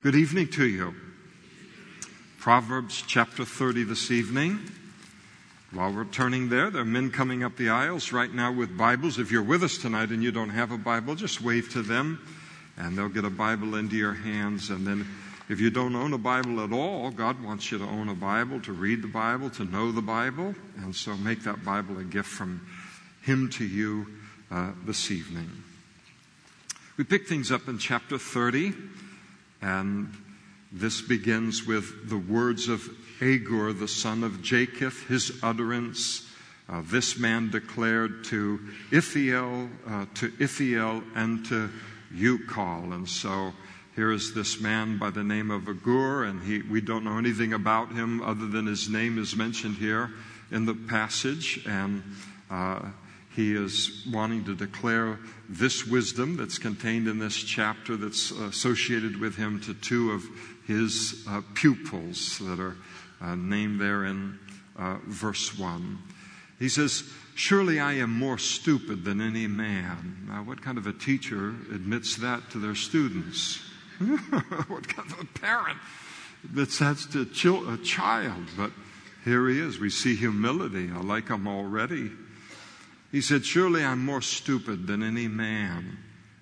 Good evening to you. Proverbs chapter 30 this evening. While we're turning there, there are men coming up the aisles right now with Bibles. If you're with us tonight and you don't have a Bible, just wave to them and they'll get a Bible into your hands. And then, if you don't own a Bible at all, God wants you to own a Bible, to read the Bible, to know the Bible. And so make that Bible a gift from Him to you uh, this evening. We pick things up in chapter 30. And this begins with the words of Agur, the son of Jacob, his utterance. Uh, this man declared to Ithiel, uh, to Ithiel, and to Ucal. And so here is this man by the name of Agur, and he, we don't know anything about him other than his name is mentioned here in the passage. And uh, he is wanting to declare this wisdom that's contained in this chapter that's associated with him to two of his uh, pupils that are uh, named there in uh, verse 1. He says, Surely I am more stupid than any man. Now, what kind of a teacher admits that to their students? what kind of a parent admits that to a child? But here he is. We see humility. I like him already. He said, Surely I'm more stupid than any man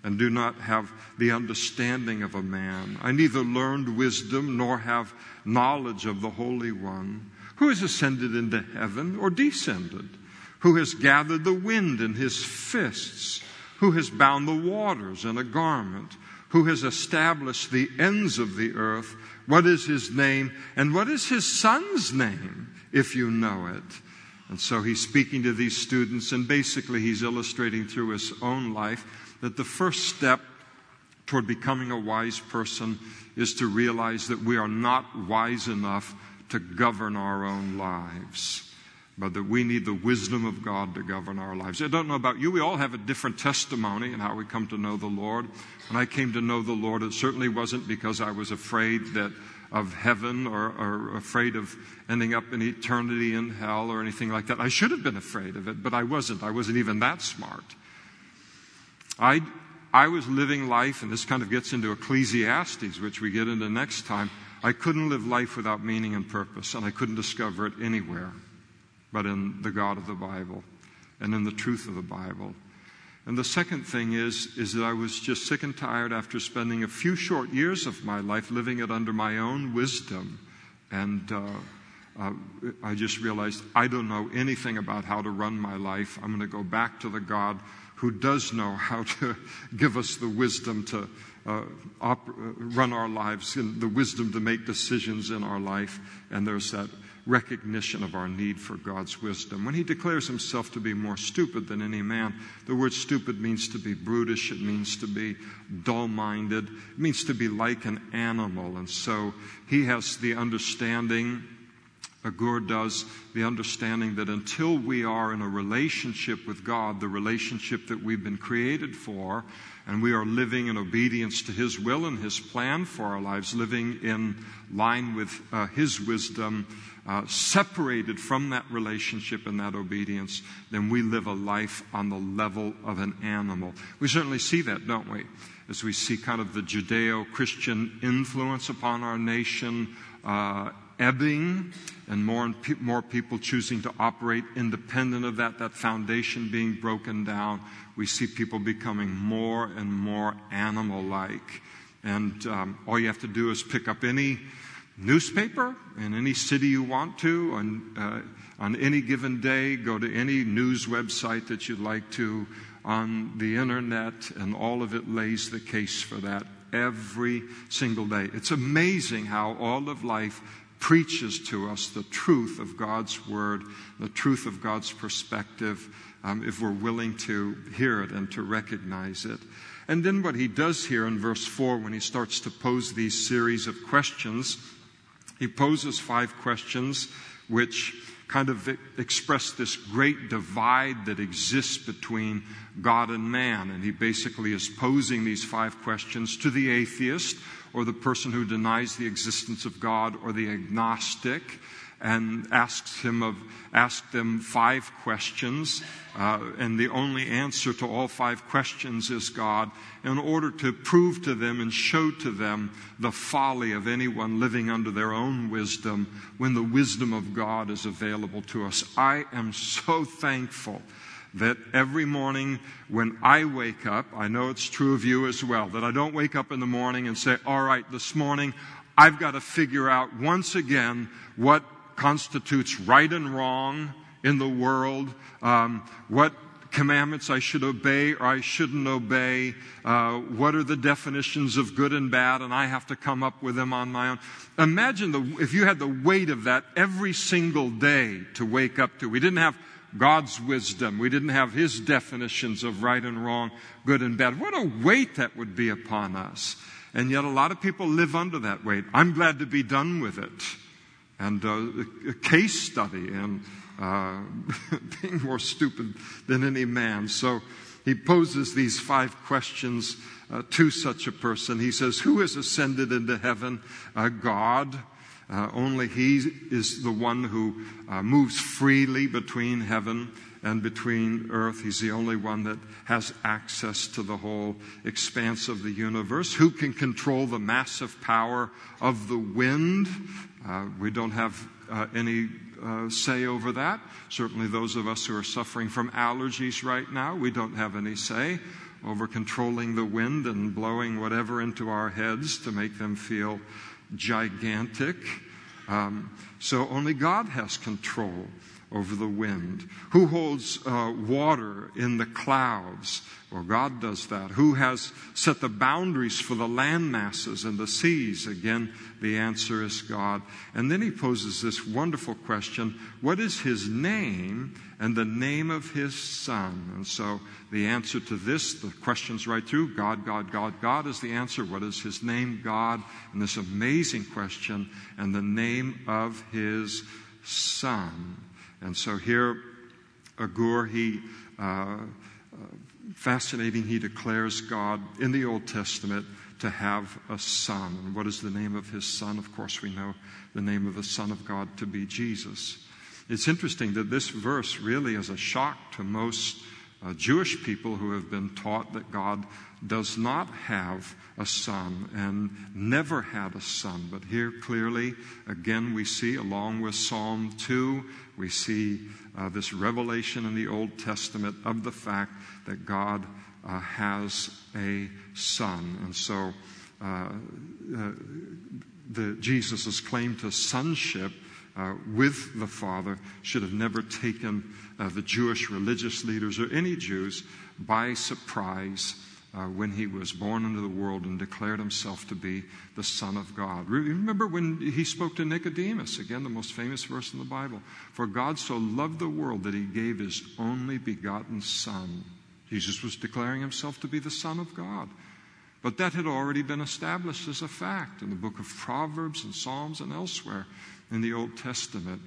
and do not have the understanding of a man. I neither learned wisdom nor have knowledge of the Holy One. Who has ascended into heaven or descended? Who has gathered the wind in his fists? Who has bound the waters in a garment? Who has established the ends of the earth? What is his name? And what is his son's name, if you know it? And so he's speaking to these students, and basically he's illustrating through his own life that the first step toward becoming a wise person is to realize that we are not wise enough to govern our own lives, but that we need the wisdom of God to govern our lives. I don't know about you, we all have a different testimony in how we come to know the Lord. When I came to know the Lord, it certainly wasn't because I was afraid that of heaven or, or, afraid of ending up in eternity in hell or anything like that. I should have been afraid of it, but I wasn't. I wasn't even that smart. I, I was living life, and this kind of gets into Ecclesiastes, which we get into next time. I couldn't live life without meaning and purpose, and I couldn't discover it anywhere but in the God of the Bible and in the truth of the Bible. And the second thing is, is that I was just sick and tired after spending a few short years of my life living it under my own wisdom. And uh, uh, I just realized I don't know anything about how to run my life. I'm going to go back to the God who does know how to give us the wisdom to uh, op- run our lives and the wisdom to make decisions in our life. And there's that recognition of our need for God's wisdom. When he declares himself to be more stupid than any man, the word stupid means to be brutish, it means to be dull minded, it means to be like an animal. And so he has the understanding. Agur does the understanding that until we are in a relationship with God, the relationship that we've been created for, and we are living in obedience to His will and His plan for our lives, living in line with uh, His wisdom, uh, separated from that relationship and that obedience, then we live a life on the level of an animal. We certainly see that, don't we? As we see kind of the Judeo Christian influence upon our nation uh, ebbing and more and pe- more people choosing to operate independent of that, that foundation being broken down, we see people becoming more and more animal like. And um, all you have to do is pick up any newspaper in any city you want to on, uh, on any given day. Go to any news website that you'd like to on the internet, and all of it lays the case for that every single day. It's amazing how all of life preaches to us the truth of God's word, the truth of God's perspective, um, if we're willing to hear it and to recognize it. And then what he does here in verse 4, when he starts to pose these series of questions, he poses five questions which kind of express this great divide that exists between God and man. And he basically is posing these five questions to the atheist or the person who denies the existence of God or the agnostic. And asks him of asked them five questions, uh, and the only answer to all five questions is God, in order to prove to them and show to them the folly of anyone living under their own wisdom when the wisdom of God is available to us. I am so thankful that every morning when I wake up, I know it's true of you as well, that I don't wake up in the morning and say, all right, this morning I've got to figure out once again what constitutes right and wrong in the world, um, what commandments I should obey or I shouldn't obey, uh, what are the definitions of good and bad, and I have to come up with them on my own. Imagine the, if you had the weight of that every single day to wake up to. We didn't have God's wisdom. We didn't have His definitions of right and wrong, good and bad. What a weight that would be upon us. And yet, a lot of people live under that weight. I'm glad to be done with it and uh, a case study in uh, being more stupid than any man. So he poses these five questions uh, to such a person. He says, Who has ascended into heaven? Uh, God. Uh, only He is the one who uh, moves freely between heaven and between earth. He's the only one that has access to the whole expanse of the universe. Who can control the massive power of the wind? Uh, we don't have uh, any uh, say over that. Certainly, those of us who are suffering from allergies right now, we don't have any say over controlling the wind and blowing whatever into our heads to make them feel gigantic. Um, so, only God has control over the wind? Who holds uh, water in the clouds? Well, God does that. Who has set the boundaries for the land masses and the seas? Again, the answer is God. And then he poses this wonderful question What is his name and the name of his son? And so the answer to this, the question's right through God, God, God, God is the answer. What is his name? God. And this amazing question, and the name of his son. And so here, Agur, he, uh, uh, fascinating, he declares God in the Old Testament to have a son. And what is the name of his son? Of course, we know the name of the Son of God to be Jesus. It's interesting that this verse really is a shock to most uh, Jewish people who have been taught that God does not have a son and never had a son. But here clearly, again, we see, along with Psalm 2, we see uh, this revelation in the Old Testament of the fact that God uh, has a son. And so uh, uh the, Jesus' claim to sonship uh, with the Father should have never taken uh, the Jewish religious leaders or any Jews by surprise uh, when he was born into the world and declared himself to be the Son of God. Remember when he spoke to Nicodemus, again, the most famous verse in the Bible For God so loved the world that he gave his only begotten Son. Jesus was declaring himself to be the Son of God. But that had already been established as a fact in the book of Proverbs and Psalms and elsewhere in the Old Testament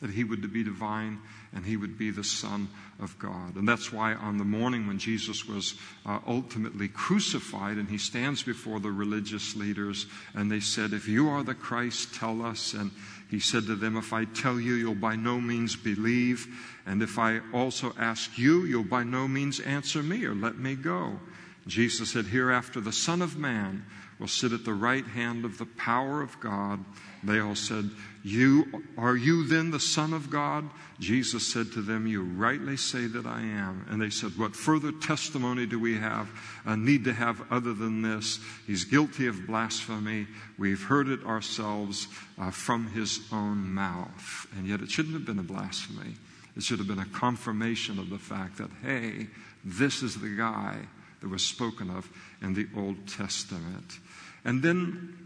that he would be divine and he would be the Son of God. And that's why on the morning when Jesus was uh, ultimately crucified and he stands before the religious leaders and they said, If you are the Christ, tell us. And he said to them, If I tell you, you'll by no means believe. And if I also ask you, you'll by no means answer me or let me go. Jesus said, Hereafter the Son of Man will sit at the right hand of the power of God. They all said, you, Are you then the Son of God? Jesus said to them, You rightly say that I am. And they said, What further testimony do we have, uh, need to have other than this? He's guilty of blasphemy. We've heard it ourselves uh, from his own mouth. And yet it shouldn't have been a blasphemy. It should have been a confirmation of the fact that, hey, this is the guy that was spoken of in the Old Testament. And then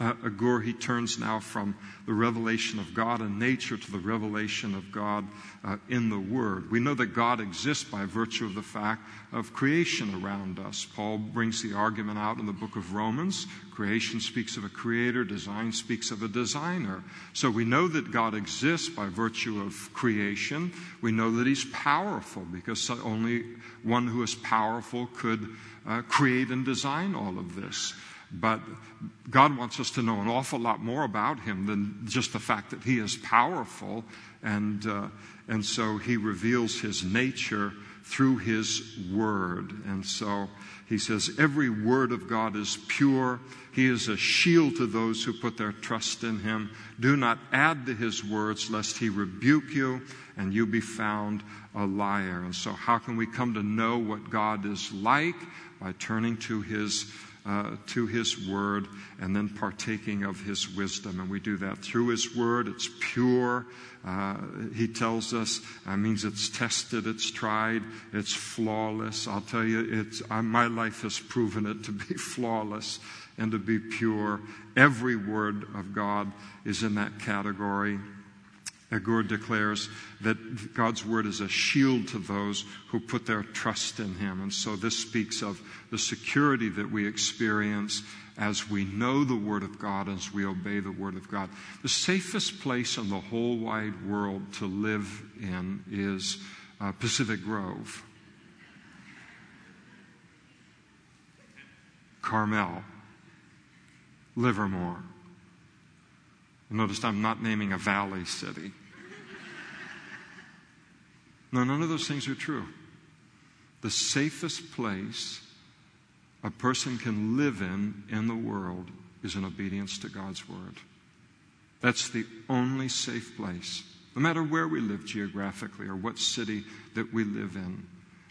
uh, Agur, he turns now from the revelation of God in nature to the revelation of God uh, in the Word. We know that God exists by virtue of the fact of creation around us. Paul brings the argument out in the book of Romans. Creation speaks of a creator, design speaks of a designer. So we know that God exists by virtue of creation. We know that he's powerful because only one who is powerful could uh, create and design all of this. But God wants us to know an awful lot more about him than just the fact that he is powerful. And, uh, and so he reveals his nature through his word. And so he says, Every word of God is pure. He is a shield to those who put their trust in him. Do not add to his words, lest he rebuke you and you be found a liar. And so, how can we come to know what God is like? By turning to his uh, to His Word and then partaking of His wisdom. And we do that through His Word. It's pure. Uh, he tells us, that means it's tested, it's tried, it's flawless. I'll tell you, it's, uh, my life has proven it to be flawless and to be pure. Every word of God is in that category. Agur declares that God's word is a shield to those who put their trust in him. And so this speaks of the security that we experience as we know the word of God, as we obey the word of God. The safest place in the whole wide world to live in is uh, Pacific Grove, Carmel, Livermore. Notice I'm not naming a valley city. No, none of those things are true. The safest place a person can live in in the world is in obedience to God's word. That's the only safe place, no matter where we live geographically or what city that we live in.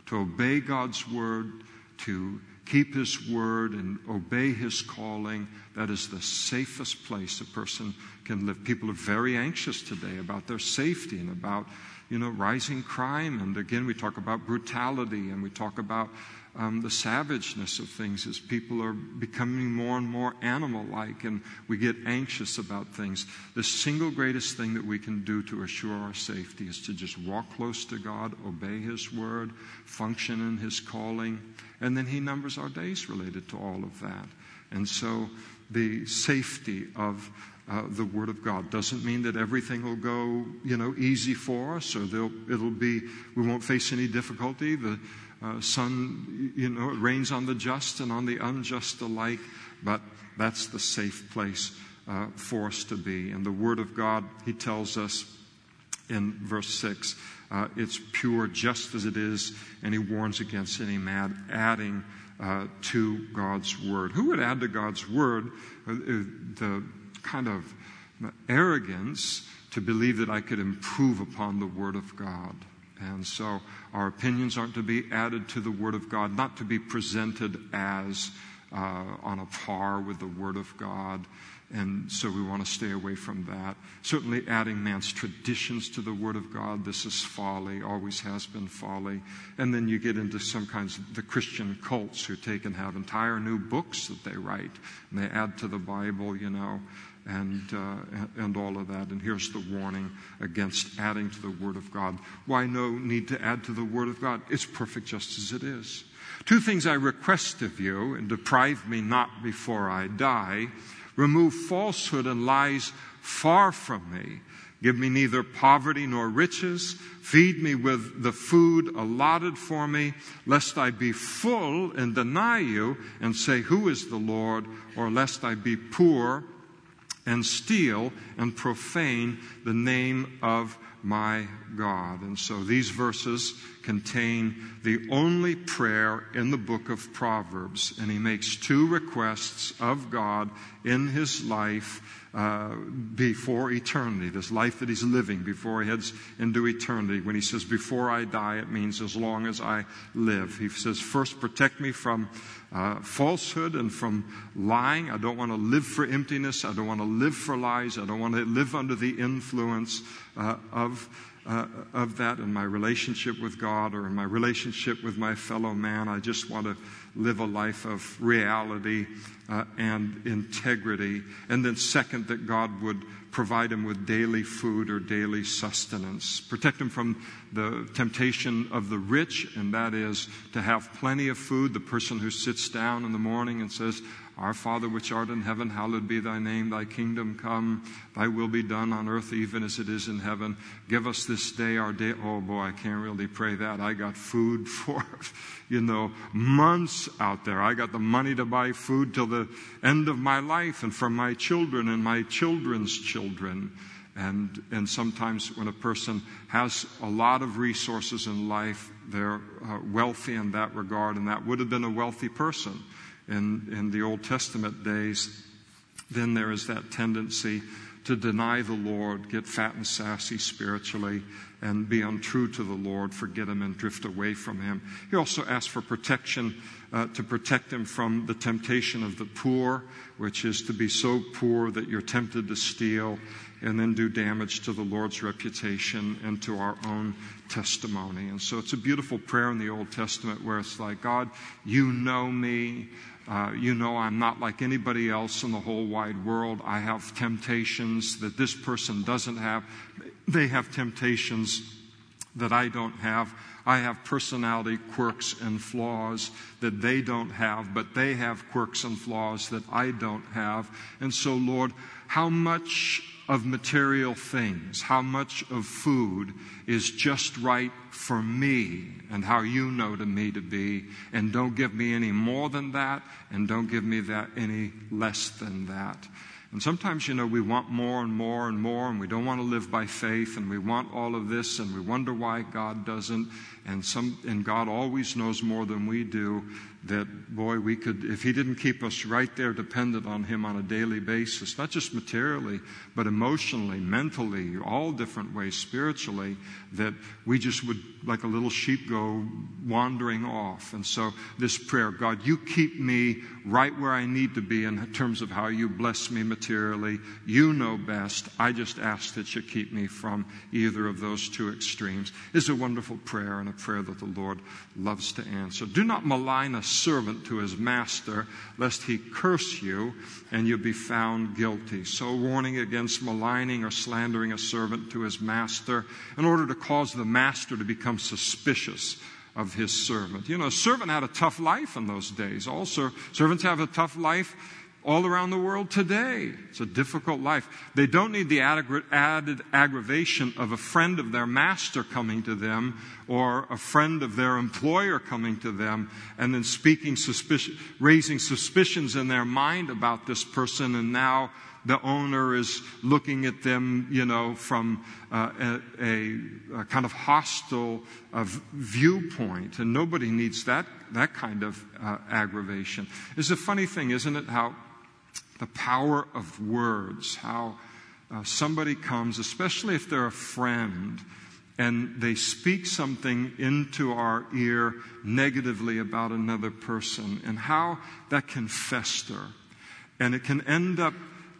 To obey God's word, to keep his word and obey his calling, that is the safest place a person can live. People are very anxious today about their safety and about you know, rising crime. And again, we talk about brutality and we talk about um, the savageness of things as people are becoming more and more animal like and we get anxious about things. The single greatest thing that we can do to assure our safety is to just walk close to God, obey His word, function in His calling, and then He numbers our days related to all of that. And so the safety of uh, the Word of God. Doesn't mean that everything will go, you know, easy for us, or it'll be we won't face any difficulty. The uh, sun, you know, it rains on the just and on the unjust alike, but that's the safe place uh, for us to be. And the Word of God, He tells us in verse six, uh, it's pure just as it is, and He warns against any mad adding. Uh, to God's word. Who would add to God's word uh, the kind of arrogance to believe that I could improve upon the Word of God. And so our opinions aren't to be added to the Word of God, not to be presented as uh, on a par with the Word of God. And so we want to stay away from that. Certainly, adding man's traditions to the Word of God, this is folly, always has been folly. And then you get into some kinds of the Christian cults who take and have entire new books that they write, and they add to the Bible, you know and, uh, and all of that. And here's the warning against adding to the Word of God. Why no need to add to the Word of God? It's perfect just as it is. Two things I request of you, and deprive me not before I die. Remove falsehood and lies far from me. Give me neither poverty nor riches. Feed me with the food allotted for me, lest I be full and deny you and say, Who is the Lord? Or lest I be poor and steal and profane the name of my God. And so these verses contain the only prayer in the book of Proverbs. And he makes two requests of God in his life uh, before eternity, this life that he's living before he heads into eternity. When he says, Before I die, it means as long as I live. He says, First, protect me from uh, falsehood and from lying. I don't want to live for emptiness. I don't want to live for lies. I don't want to live under the influence uh, of. Uh, of that in my relationship with God or in my relationship with my fellow man. I just want to live a life of reality uh, and integrity. And then, second, that God would provide him with daily food or daily sustenance. Protect him from the temptation of the rich, and that is to have plenty of food. The person who sits down in the morning and says, Our Father which art in heaven, hallowed be thy name. Thy kingdom come, thy will be done on earth even as it is in heaven. Give us this day our day. Oh boy, I can't really pray that. I got food for, you know, months out there. I got the money to buy food till the end of my life and for my children and my children's children. And, and sometimes when a person has a lot of resources in life, they're uh, wealthy in that regard, and that would have been a wealthy person in, in the Old Testament days. Then there is that tendency to deny the Lord, get fat and sassy spiritually, and be untrue to the Lord, forget Him, and drift away from Him. He also asks for protection uh, to protect him from the temptation of the poor, which is to be so poor that you're tempted to steal and then do damage to the Lord's reputation and to our own testimony. And so it's a beautiful prayer in the Old Testament where it's like, God, you know me. Uh, you know, I'm not like anybody else in the whole wide world. I have temptations that this person doesn't have. They have temptations that I don't have. I have personality quirks and flaws that they don't have, but they have quirks and flaws that I don't have. And so, Lord, how much of material things, how much of food is just right for me and how you know to me to be, and don't give me any more than that, and don't give me that any less than that. And sometimes, you know, we want more and more and more, and we don't want to live by faith, and we want all of this, and we wonder why God doesn't. And some, and God always knows more than we do that, boy, we could, if He didn't keep us right there dependent on Him on a daily basis, not just materially, but emotionally, mentally, all different ways, spiritually, that we just would, like a little sheep, go wandering off. And so, this prayer, God, you keep me right where I need to be in terms of how you bless me materially. You know best. I just ask that you keep me from either of those two extremes. Is a wonderful prayer and a prayer that the Lord loves to answer. Do not malign a servant to his master, lest he curse you and you be found guilty. So, warning against maligning or slandering a servant to his master in order to cause the master to become suspicious of his servant. You know, a servant had a tough life in those days. Also, servants have a tough life all around the world today. It's a difficult life. They don't need the added aggravation of a friend of their master coming to them or a friend of their employer coming to them and then speaking suspicion, raising suspicions in their mind about this person and now the owner is looking at them, you know, from uh, a, a, kind of hostile uh, viewpoint, and nobody needs that that kind of uh, aggravation. It's a funny thing, isn't it? How the power of words, how uh, somebody comes, especially if they're a friend, and they speak something into our ear negatively about another person, and how that can fester. And it can end up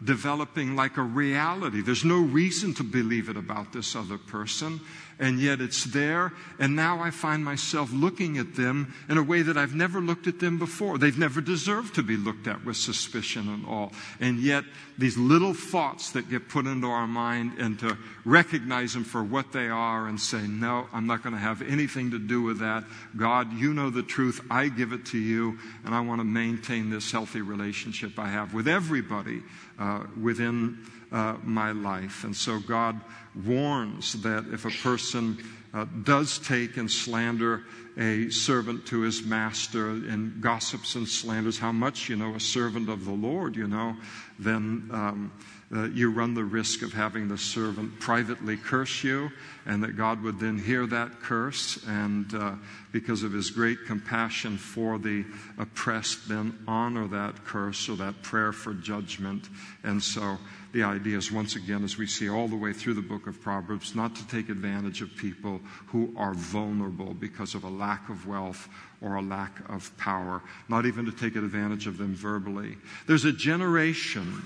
developing like a reality. There's no reason to believe it about this other person and yet it's there. And now I find myself looking at them in a way that I've never looked at them before. They've never deserved to be looked at with suspicion and all. And yet, these little thoughts that get put into our mind and to recognize them for what they are and say, No, I'm not going to have anything to do with that. God, you know the truth. I give it to you. And I want to maintain this healthy relationship I have with everybody uh, within uh, my life. And so God warns that if a person uh, does take and slander a servant to his master and gossips and slanders how much you know a servant of the Lord, you know, then um, uh, you run the risk of having the servant privately curse you, and that God would then hear that curse, and uh, because of his great compassion for the oppressed, then honor that curse or that prayer for judgment. And so the idea is, once again, as we see all the way through the book of Proverbs, not to take advantage of people who are vulnerable because of a lack of wealth or a lack of power, not even to take advantage of them verbally. There's a generation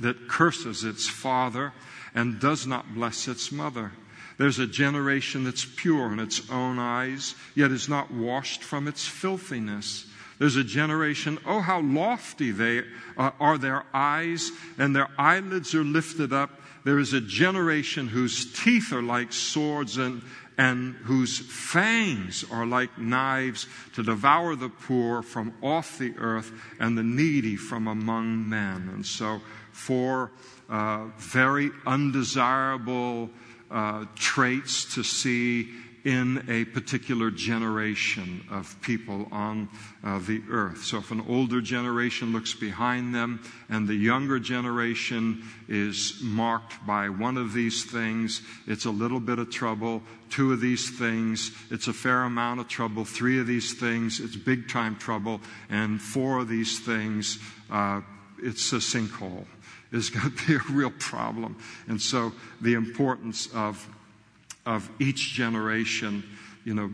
that curses its father and does not bless its mother. There's a generation that's pure in its own eyes, yet is not washed from its filthiness. There's a generation, oh, how lofty they uh, are their eyes, and their eyelids are lifted up. There is a generation whose teeth are like swords and, and whose fangs are like knives to devour the poor from off the earth and the needy from among men. And so, four uh, very undesirable uh, traits to see in a particular generation of people on uh, the earth. So if an older generation looks behind them and the younger generation is marked by one of these things, it's a little bit of trouble. Two of these things, it's a fair amount of trouble. Three of these things, it's big time trouble. And four of these things, uh, it's a sinkhole. Is going to be a real problem. And so the importance of of each generation, you know,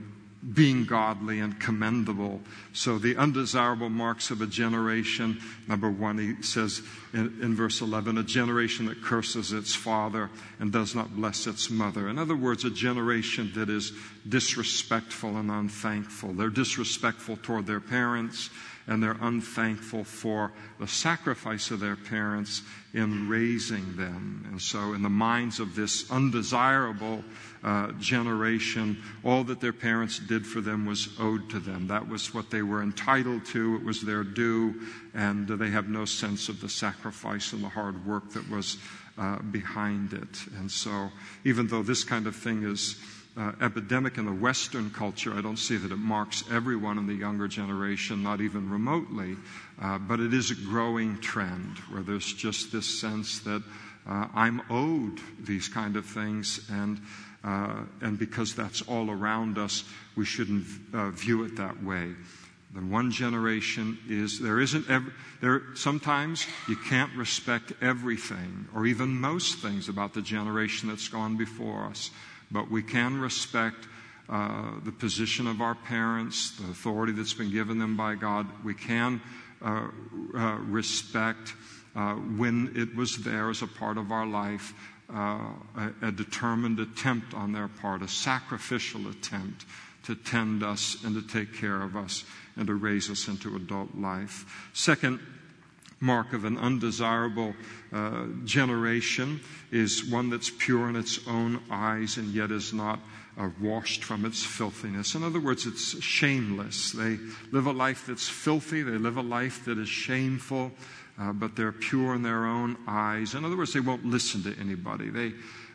being godly and commendable. So, the undesirable marks of a generation number one, he says in, in, verse 11, a generation that curses its father and does not bless its mother. In other words, a generation that is disrespectful and unthankful. They're disrespectful toward their parents and they're unthankful for the sacrifice of their parents in raising them. And so, in the minds of this undesirable uh, generation, all that their parents did for them was owed to them. That was what they were entitled to, it was their due, and they have no sense of the sacrifice and the hard work that was uh, behind it. And so, even though this kind of thing is uh, epidemic in the Western culture. I don't see that it marks everyone in the younger generation, not even remotely, uh, but it is a growing trend where there's just this sense that uh, I'm owed these kind of things, and uh, and because that's all around us, we shouldn't uh, view it that way. The one generation is there isn't ever, there sometimes you can't respect everything or even most things about the generation that's gone before us but we can respect uh, the position of our parents, the authority that's been given them by God. We can uh, uh, respect when it was there as a part of our life, uh, a, a determined attempt on their part, a sacrificial attempt to tend us and to take care of us and to raise us into adult life. Second, mark of an undesirable uh, generation is one that's pure in its own eyes and yet is not uh, washed from its filthiness. In other words, it's shameless. They live a life that's filthy, they live a life that is shameful, uh, but they're pure in their own eyes. In other words, they won't listen to anybody. They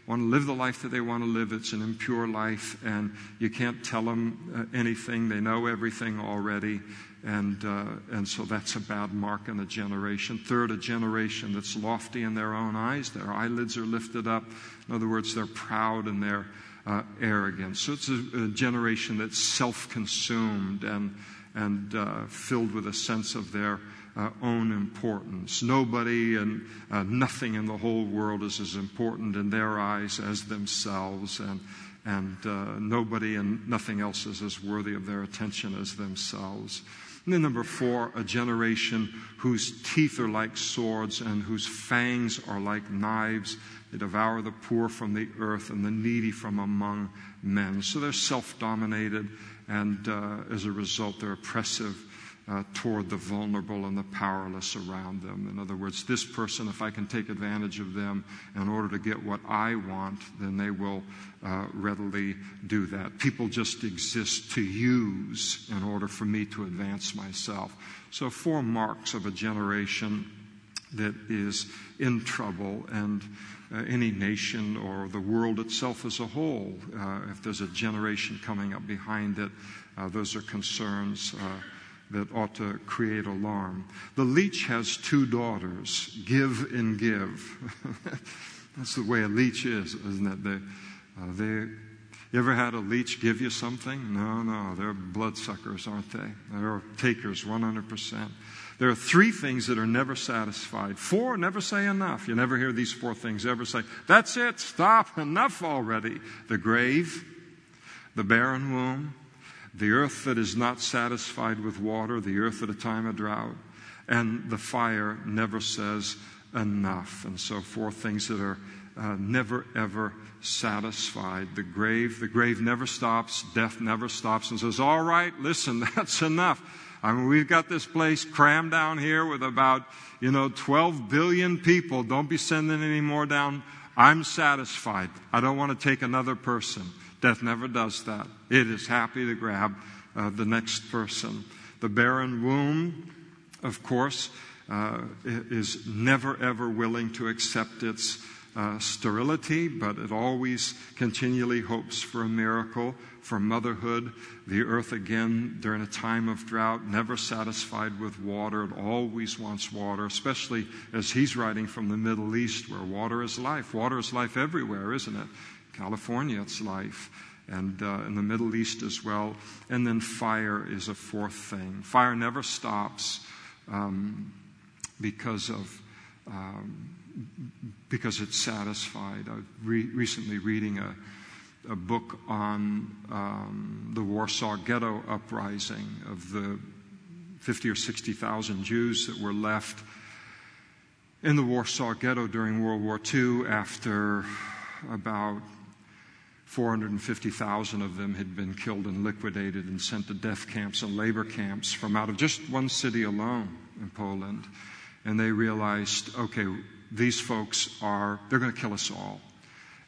want to live the life that they want to live. It's an impure life, and you can't tell them uh, anything. They know everything already. And, uh, and so that's a bad mark in a generation. Third, a generation that's lofty in their own eyes. Their eyelids are lifted up. In other words, they're proud and they're uh, arrogant. So it's a, a generation that's self consumed and, and uh, filled with a sense of their uh, own importance. Nobody and uh, nothing in the whole world is as important in their eyes as themselves. And, and uh, nobody and nothing else is as worthy of their attention as themselves. And then number four, a generation whose teeth are like swords and whose fangs are like knives. They devour the poor from the earth and the needy from among men. So they're self dominated, and uh, as a result, they're oppressive uh, toward the vulnerable and the powerless around them. In other words, this person, if I can take advantage of them in order to get what I want, then they will uh, readily do that. People just exist to use in order for me to advance myself. So, four marks of a generation that is in trouble and uh, any nation or the world itself as a whole, uh, if there's a generation coming up behind it, uh, those are concerns uh, that ought to create alarm. The leech has two daughters, give and give. That's the way a leech is, isn't it? They, uh, they, you ever had a leech give you something? No, no, they're bloodsuckers, aren't they? They're takers, 100%. There are three things that are never satisfied. Four never say enough. You never hear these four things ever say, that's it, stop, enough already. The grave, the barren womb, the earth that is not satisfied with water, the earth at a time of drought, and the fire never says enough. And so, four things that are uh, never ever satisfied. The grave, the grave never stops, death never stops and says, All right, listen, that's enough. I mean, we've got this place crammed down here with about, you know, 12 billion people. Don't be sending any more down. I'm satisfied. I don't want to take another person. Death never does that. It is happy to grab uh, the next person. The barren womb, of course, uh, is never ever willing to accept its uh, sterility, but it always continually hopes for a miracle, for motherhood. The earth, again, during a time of drought, never satisfied with water. It always wants water, especially as he's writing from the Middle East, where water is life. Water is life everywhere, isn't it? California, it's life. And uh, in the Middle East as well. And then fire is a fourth thing. Fire never stops um, because of. Um, because it's satisfied. I was re- recently reading a, a book on um, the Warsaw Ghetto uprising of the 50 or 60,000 Jews that were left in the Warsaw Ghetto during World War II after about 450,000 of them had been killed and liquidated and sent to death camps and labor camps from out of just one city alone in Poland. And they realized, okay, these folks are, they're going to kill us all.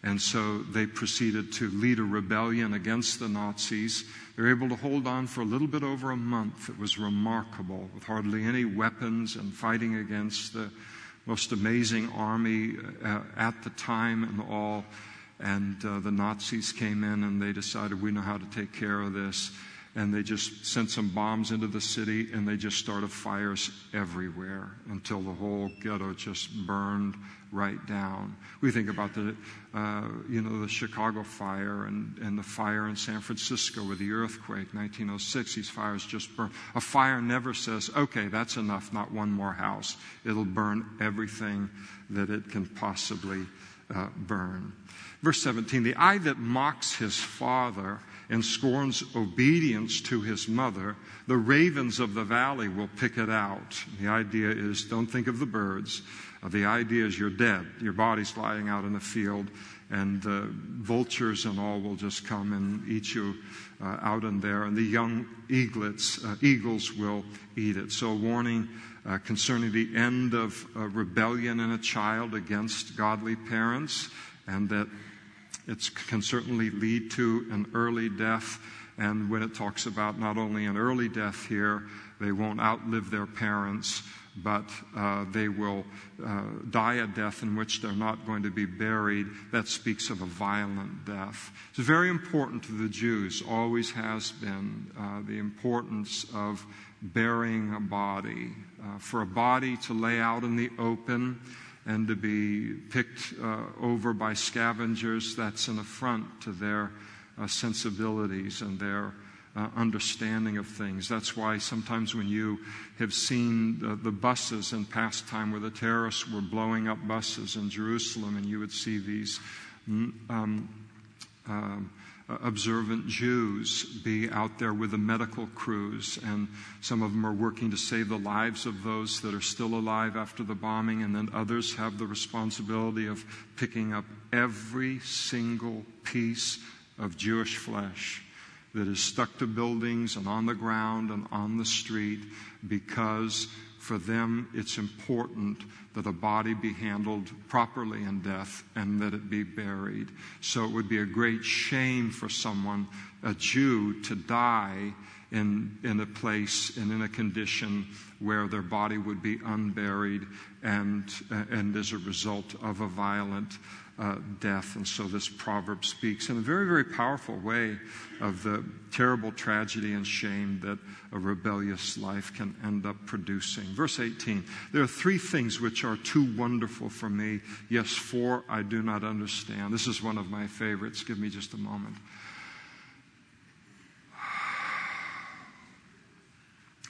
And so they proceeded to lead a rebellion against the Nazis. They were able to hold on for a little bit over a month. It was remarkable, with hardly any weapons and fighting against the most amazing army uh, at the time and all. And uh, the Nazis came in and they decided, we know how to take care of this and they just sent some bombs into the city and they just started fires everywhere until the whole ghetto just burned right down. We think about the, uh, you know, the Chicago fire and, and the fire in San Francisco with the earthquake, 1906. These fires just burn. A fire never says, okay, that's enough, not one more house. It'll burn everything that it can possibly uh, burn. Verse 17, the eye that mocks his father and scorns obedience to his mother, the ravens of the valley will pick it out. The idea is don't think of the birds. Uh, the idea is you're dead. Your body's lying out in the field, and uh, vultures and all will just come and eat you uh, out in there. And the young eaglets, uh, eagles will eat it. So, a warning uh, concerning the end of uh, rebellion in a child against godly parents, and that it can certainly lead to an early death. And when it talks about not only an early death here, they won't outlive their parents, but uh, they will uh, die a death in which they're not going to be buried. That speaks of a violent death. It's very important to the Jews, always has been, uh, the importance of burying a body. Uh, for a body to lay out in the open, and to be picked uh, over by scavengers, that's an affront to their uh, sensibilities and their uh, understanding of things. That's why sometimes when you have seen the, the buses in past time where the terrorists were blowing up buses in Jerusalem, and you would see these. Mm, um, um, observant Jews be out there with the medical crews, and some of them are working to save the lives of those that are still alive after the bombing, and then others have the responsibility of picking up every single piece of Jewish flesh that is stuck to buildings and on the ground and on the street because for them it's important that a body be handled properly in death and that it be buried. So it would be a great shame for someone, a Jew, to die in, in a place and in a condition where their body would be unburied and, and as a result of a violent uh, death. And so this proverb speaks in a very, very powerful way of the terrible tragedy and shame that a rebellious life can end up producing. Verse 18 There are three things which are too wonderful for me. Yes, four I do not understand. This is one of my favorites. Give me just a moment.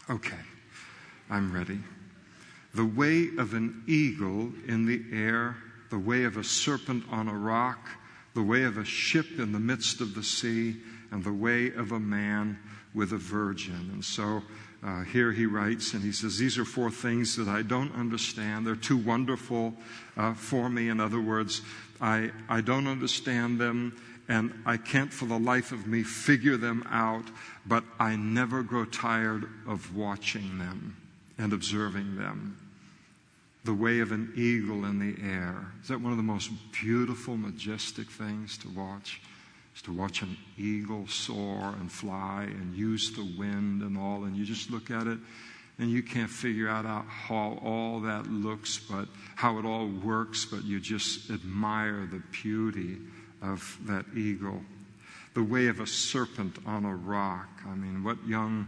Okay, I'm ready. The way of an eagle in the air the way of a serpent on a rock, the way of a ship in the midst of the sea, and the way of a man with a virgin. And so uh, here he writes, and he says, These are four things that I don't understand. They're too wonderful uh, for me. In other words, I, I don't understand them, and I can't for the life of me figure them out, but I never grow tired of watching them and observing them. The way of an eagle in the air. Is that one of the most beautiful, majestic things to watch? Is to watch an eagle soar and fly and use the wind and all, and you just look at it and you can't figure out how all that looks, but how it all works, but you just admire the beauty of that eagle. The way of a serpent on a rock. I mean, what young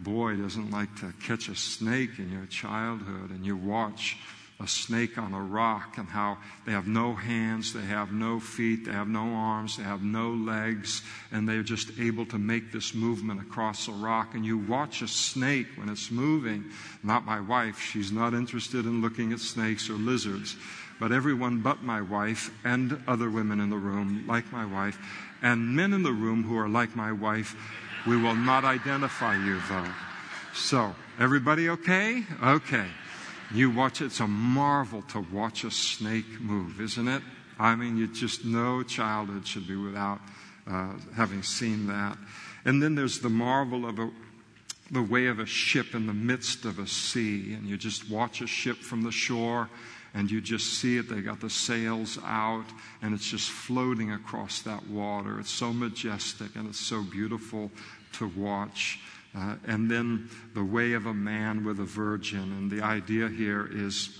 boy doesn't like to catch a snake in your childhood and you watch a snake on a rock and how they have no hands, they have no feet, they have no arms, they have no legs, and they're just able to make this movement across a rock. And you watch a snake when it's moving. Not my wife, she's not interested in looking at snakes or lizards, but everyone but my wife and other women in the room, like my wife, and men in the room who are like my wife, we will not identify you though. So, everybody okay? Okay. You watch it, it's a marvel to watch a snake move, isn't it? I mean, you just no childhood should be without uh, having seen that. And then there's the marvel of a, the way of a ship in the midst of a sea, and you just watch a ship from the shore and you just see it. They got the sails out, and it's just floating across that water. It's so majestic and it's so beautiful to watch. Uh, and then the way of a man with a virgin. And the idea here is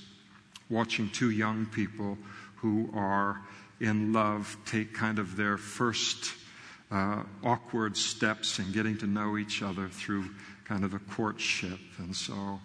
watching two young people who are in love take kind of their first uh, awkward steps in getting to know each other through kind of a courtship. And so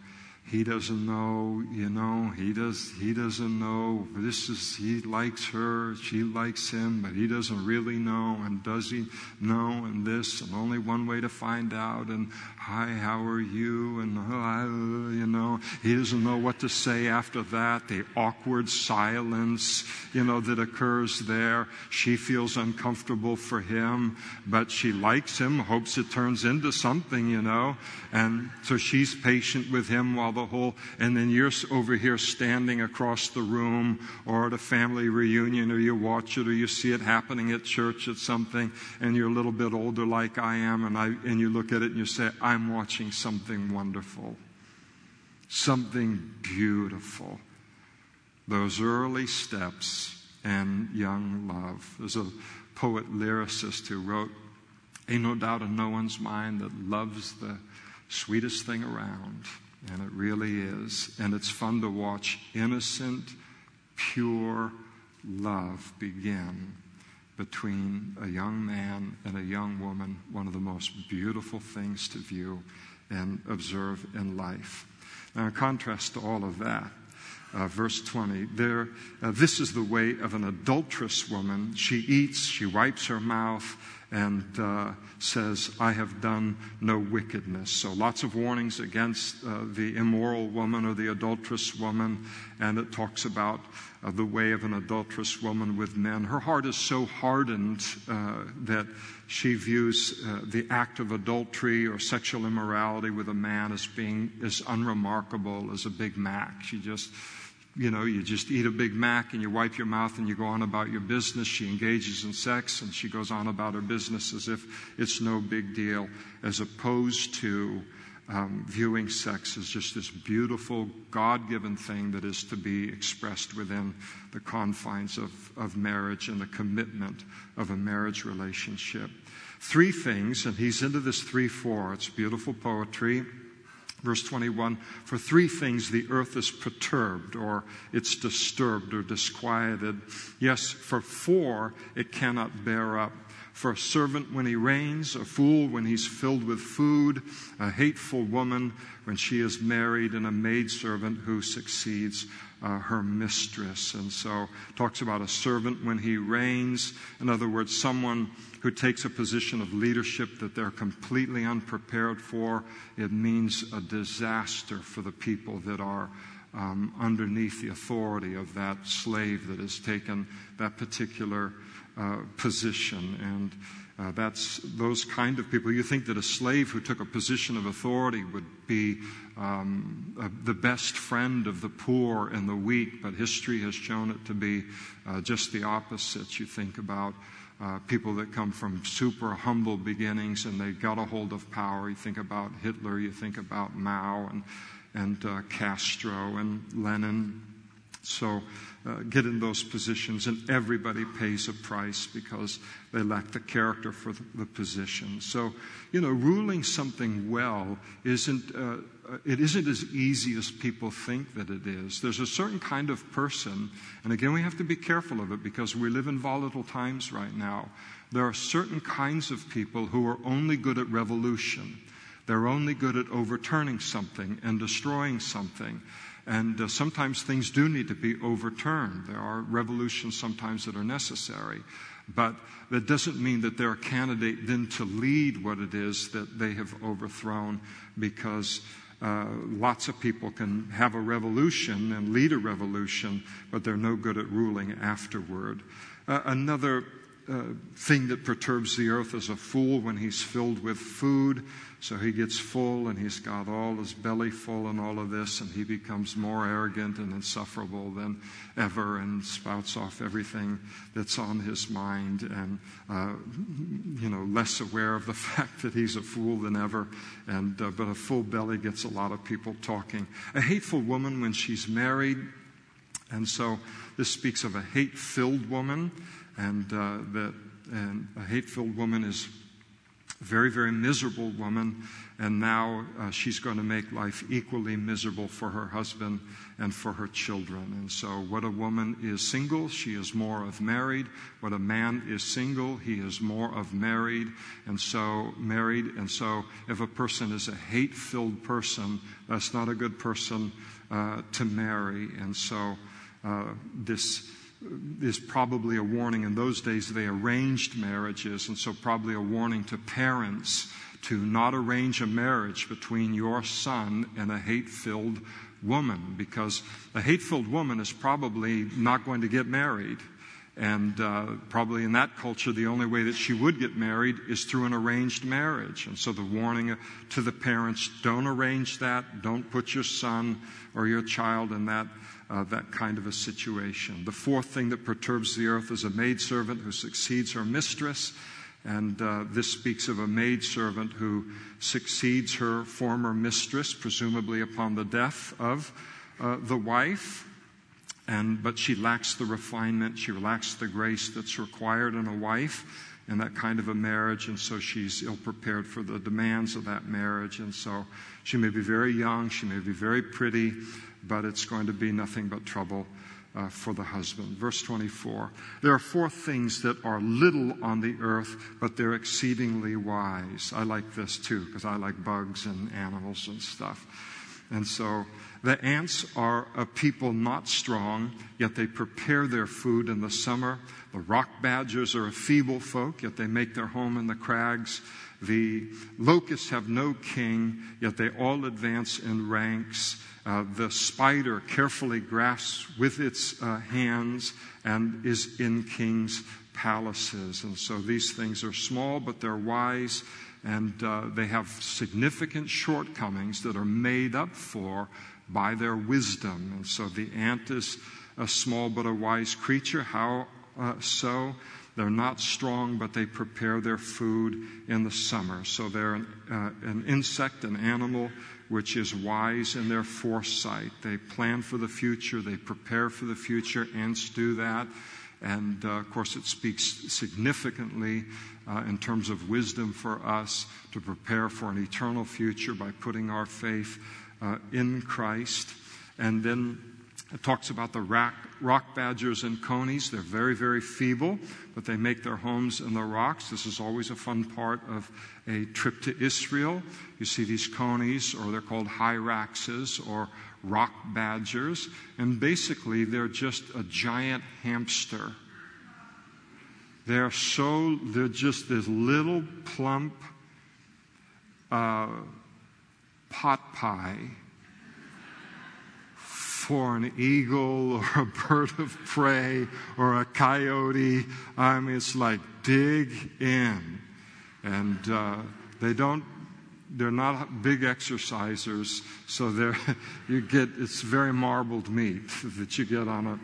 he doesn't know, you know, he does he doesn't know this is he likes her, she likes him, but he doesn't really know and does he know and this and only one way to find out and hi, how are you? And uh, you know, he doesn't know what to say after that. The awkward silence, you know, that occurs there. She feels uncomfortable for him, but she likes him, hopes it turns into something, you know. And so she's patient with him while the whole, and then you're over here standing across the room or at a family reunion or you watch it or you see it happening at church at something and you're a little bit older like I am and I, and you look at it and you say, I'm watching something wonderful. Something beautiful. Those early steps and young love. There's a poet lyricist who wrote, Ain't no doubt in no one's mind that love's the sweetest thing around. And it really is. And it's fun to watch innocent, pure love begin between a young man and a young woman, one of the most beautiful things to view and observe in life. Now, in contrast to all of that, uh, verse 20, there, uh, this is the way of an adulterous woman. She eats, she wipes her mouth, and uh, says, I have done no wickedness. So lots of warnings against uh, the immoral woman or the adulterous woman, and it talks about uh, the way of an adulterous woman with men. Her heart is so hardened uh, that she views uh, the act of adultery or sexual immorality with a man as being as unremarkable as a Big Mac. She just you know, you just eat a Big Mac and you wipe your mouth and you go on about your business. She engages in sex and she goes on about her business as if it's no big deal, as opposed to um, viewing sex as just this beautiful, God given thing that is to be expressed within the confines of, of marriage and the commitment of a marriage relationship. Three things, and he's into this 3 4. It's beautiful poetry. Verse 21 For three things the earth is perturbed, or it's disturbed or disquieted. Yes, for four it cannot bear up. For a servant when he reigns, a fool when he's filled with food, a hateful woman when she is married, and a maidservant who succeeds uh, her mistress. And so talks about a servant when he reigns. In other words, someone who takes a position of leadership that they're completely unprepared for. It means a disaster for the people that are um, underneath the authority of that slave that has taken that particular uh, position. And uh, that's those kind of people. You think that a slave who took a position of authority would be um, the best friend of the poor and the weak, but history has shown it to be uh, just the opposite. You think about uh, people that come from super humble beginnings and they got a hold of power. You think about Hitler, you think about Mao and, and uh, Castro and Lenin. So uh, get in those positions, and everybody pays a price because they lack the character for the, the position. So, you know, ruling something well isn't uh, it isn't as easy as people think that it is. There's a certain kind of person, and again, we have to be careful of it because we live in volatile times right now. There are certain kinds of people who are only good at revolution. They're only good at overturning something and destroying something. And uh, sometimes things do need to be overturned. There are revolutions sometimes that are necessary. But that doesn't mean that they're a candidate then to lead what it is that they have overthrown because uh, lots of people can have a revolution and lead a revolution, but they're no good at ruling afterward. Uh, another uh, thing that perturbs the earth is a fool when he's filled with food. So he gets full and he's got all his belly full and all of this, and he becomes more arrogant and insufferable than ever and spouts off everything that's on his mind and, uh, you know, less aware of the fact that he's a fool than ever. And, uh, but a full belly gets a lot of people talking. A hateful woman when she's married, and so this speaks of a hate filled woman, and uh, that and a hate filled woman is a very, very miserable woman, and now uh, she's going to make life equally miserable for her husband and for her children. And so, what a woman is single, she is more of married. What a man is single, he is more of married. And so, married. And so, if a person is a hate filled person, that's not a good person uh, to marry. And so, uh, this is probably a warning. In those days, they arranged marriages, and so probably a warning to parents to not arrange a marriage between your son and a hate filled woman, because a hate filled woman is probably not going to get married. And uh, probably in that culture, the only way that she would get married is through an arranged marriage. And so the warning to the parents don't arrange that, don't put your son or your child in that uh, that kind of a situation. The fourth thing that perturbs the earth is a maidservant who succeeds her mistress. And uh, this speaks of a maidservant who succeeds her former mistress, presumably upon the death of uh, the wife. And, but she lacks the refinement, she lacks the grace that's required in a wife in that kind of a marriage, and so she's ill prepared for the demands of that marriage. And so she may be very young, she may be very pretty, but it's going to be nothing but trouble uh, for the husband. Verse 24 There are four things that are little on the earth, but they're exceedingly wise. I like this too, because I like bugs and animals and stuff. And so the ants are a people not strong, yet they prepare their food in the summer. The rock badgers are a feeble folk, yet they make their home in the crags. The locusts have no king, yet they all advance in ranks. Uh, the spider carefully grasps with its uh, hands and is in kings' palaces. And so these things are small, but they're wise, and uh, they have significant shortcomings that are made up for by their wisdom. And so the ant is a small but a wise creature. How uh, so? They're not strong, but they prepare their food in the summer. So they're an, uh, an insect, an animal which is wise in their foresight. They plan for the future, they prepare for the future. Ants do that. And uh, of course, it speaks significantly uh, in terms of wisdom for us to prepare for an eternal future by putting our faith uh, in Christ. And then it talks about the rock, rock, badgers and conies. They're very, very feeble, but they make their homes in the rocks. This is always a fun part of a trip to Israel. You see these conies, or they're called hyraxes, or rock badgers. And basically, they're just a giant hamster. They're so, they're just this little plump uh, pot pie for an eagle or a bird of prey or a coyote. I mean, it's like dig in. And uh, they don't, they're not big exercisers, so you get, it's very marbled meat that you get on a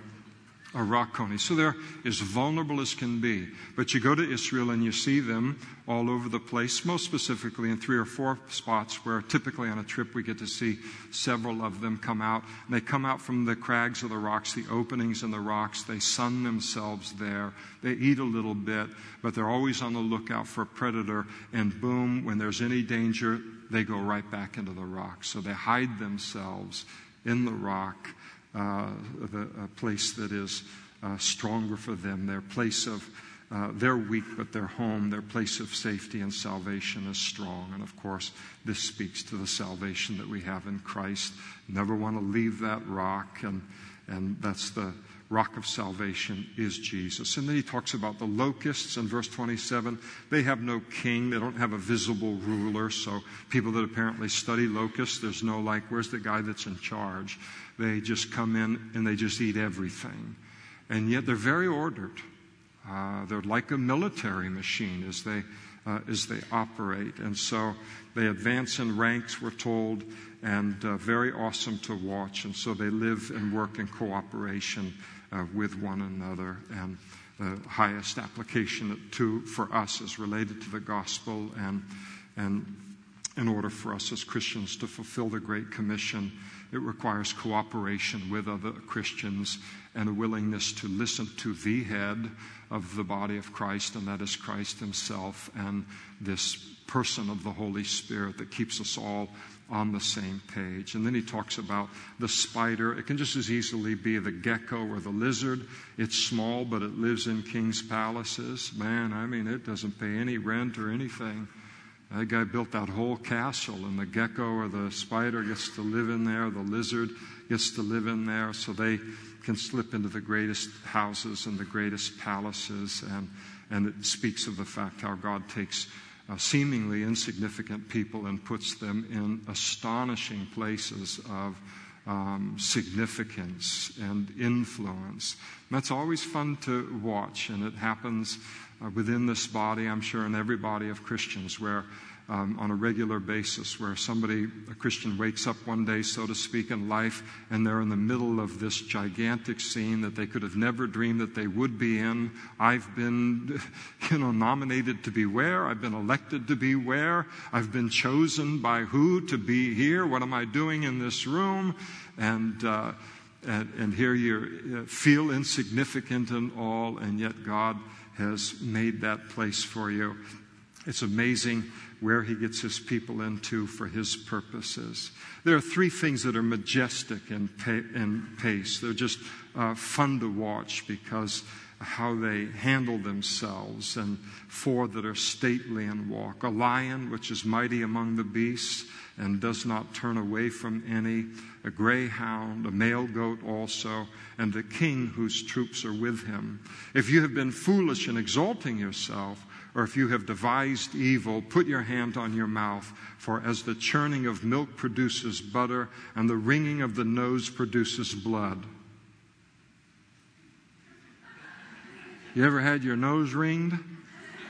a rock coney. So they're as vulnerable as can be. But you go to Israel and you see them all over the place, most specifically in three or four spots where typically on a trip we get to see several of them come out. And they come out from the crags of the rocks, the openings in the rocks. They sun themselves there. They eat a little bit, but they're always on the lookout for a predator. And boom, when there's any danger, they go right back into the rock. So they hide themselves in the rock the, a place that is uh, stronger for them, their place of uh, they're weak, but their home, their place of safety and salvation is strong. And of course, this speaks to the salvation that we have in Christ. Never want to leave that rock, and, and that's the rock of salvation is Jesus. And then he talks about the locusts in verse 27. They have no king, they don't have a visible ruler. So, people that apparently study locusts, there's no like, where's the guy that's in charge? They just come in and they just eat everything. And yet they're very ordered. Uh, they're like a military machine as they, uh, as they operate. And so they advance in ranks, we're told, and uh, very awesome to watch. And so they live and work in cooperation uh, with one another. And the highest application to, for us is related to the gospel and, and in order for us as Christians to fulfill the Great Commission it requires cooperation with other Christians and a willingness to listen to the head of the body of Christ, and that is Christ Himself, and this person of the Holy Spirit that keeps us all on the same page. And then he talks about the spider. It can just as easily be the gecko or the lizard. It's small, but it lives in king's palaces. Man, I mean, it doesn't pay any rent or anything. That guy built that whole castle, and the gecko or the spider gets to live in there, the lizard gets to live in there, so they can slip into the greatest houses and the greatest palaces. And, and it speaks of the fact how God takes uh, seemingly insignificant people and puts them in astonishing places of um, significance and influence. And that's always fun to watch, and it happens uh, within this body, I'm sure, in every body of Christians, where um, on a regular basis, where somebody, a Christian, wakes up one day, so to speak, in life, and they're in the middle of this gigantic scene that they could have never dreamed that they would be in. I've been, you know, nominated to be where? I've been elected to be where? I've been chosen by who to be here? What am I doing in this room? And, uh, and, and here you uh, feel insignificant and all, and yet God has made that place for you. It's amazing where he gets his people into for his purposes. There are three things that are majestic in, pace. They're just uh, fun to watch because how they handle themselves, and four that are stately in walk. A lion, which is mighty among the beasts and does not turn away from any, a greyhound, a male goat also, and the king whose troops are with him. If you have been foolish in exalting yourself, or if you have devised evil, put your hand on your mouth, for as the churning of milk produces butter, and the wringing of the nose produces blood. You ever had your nose ringed?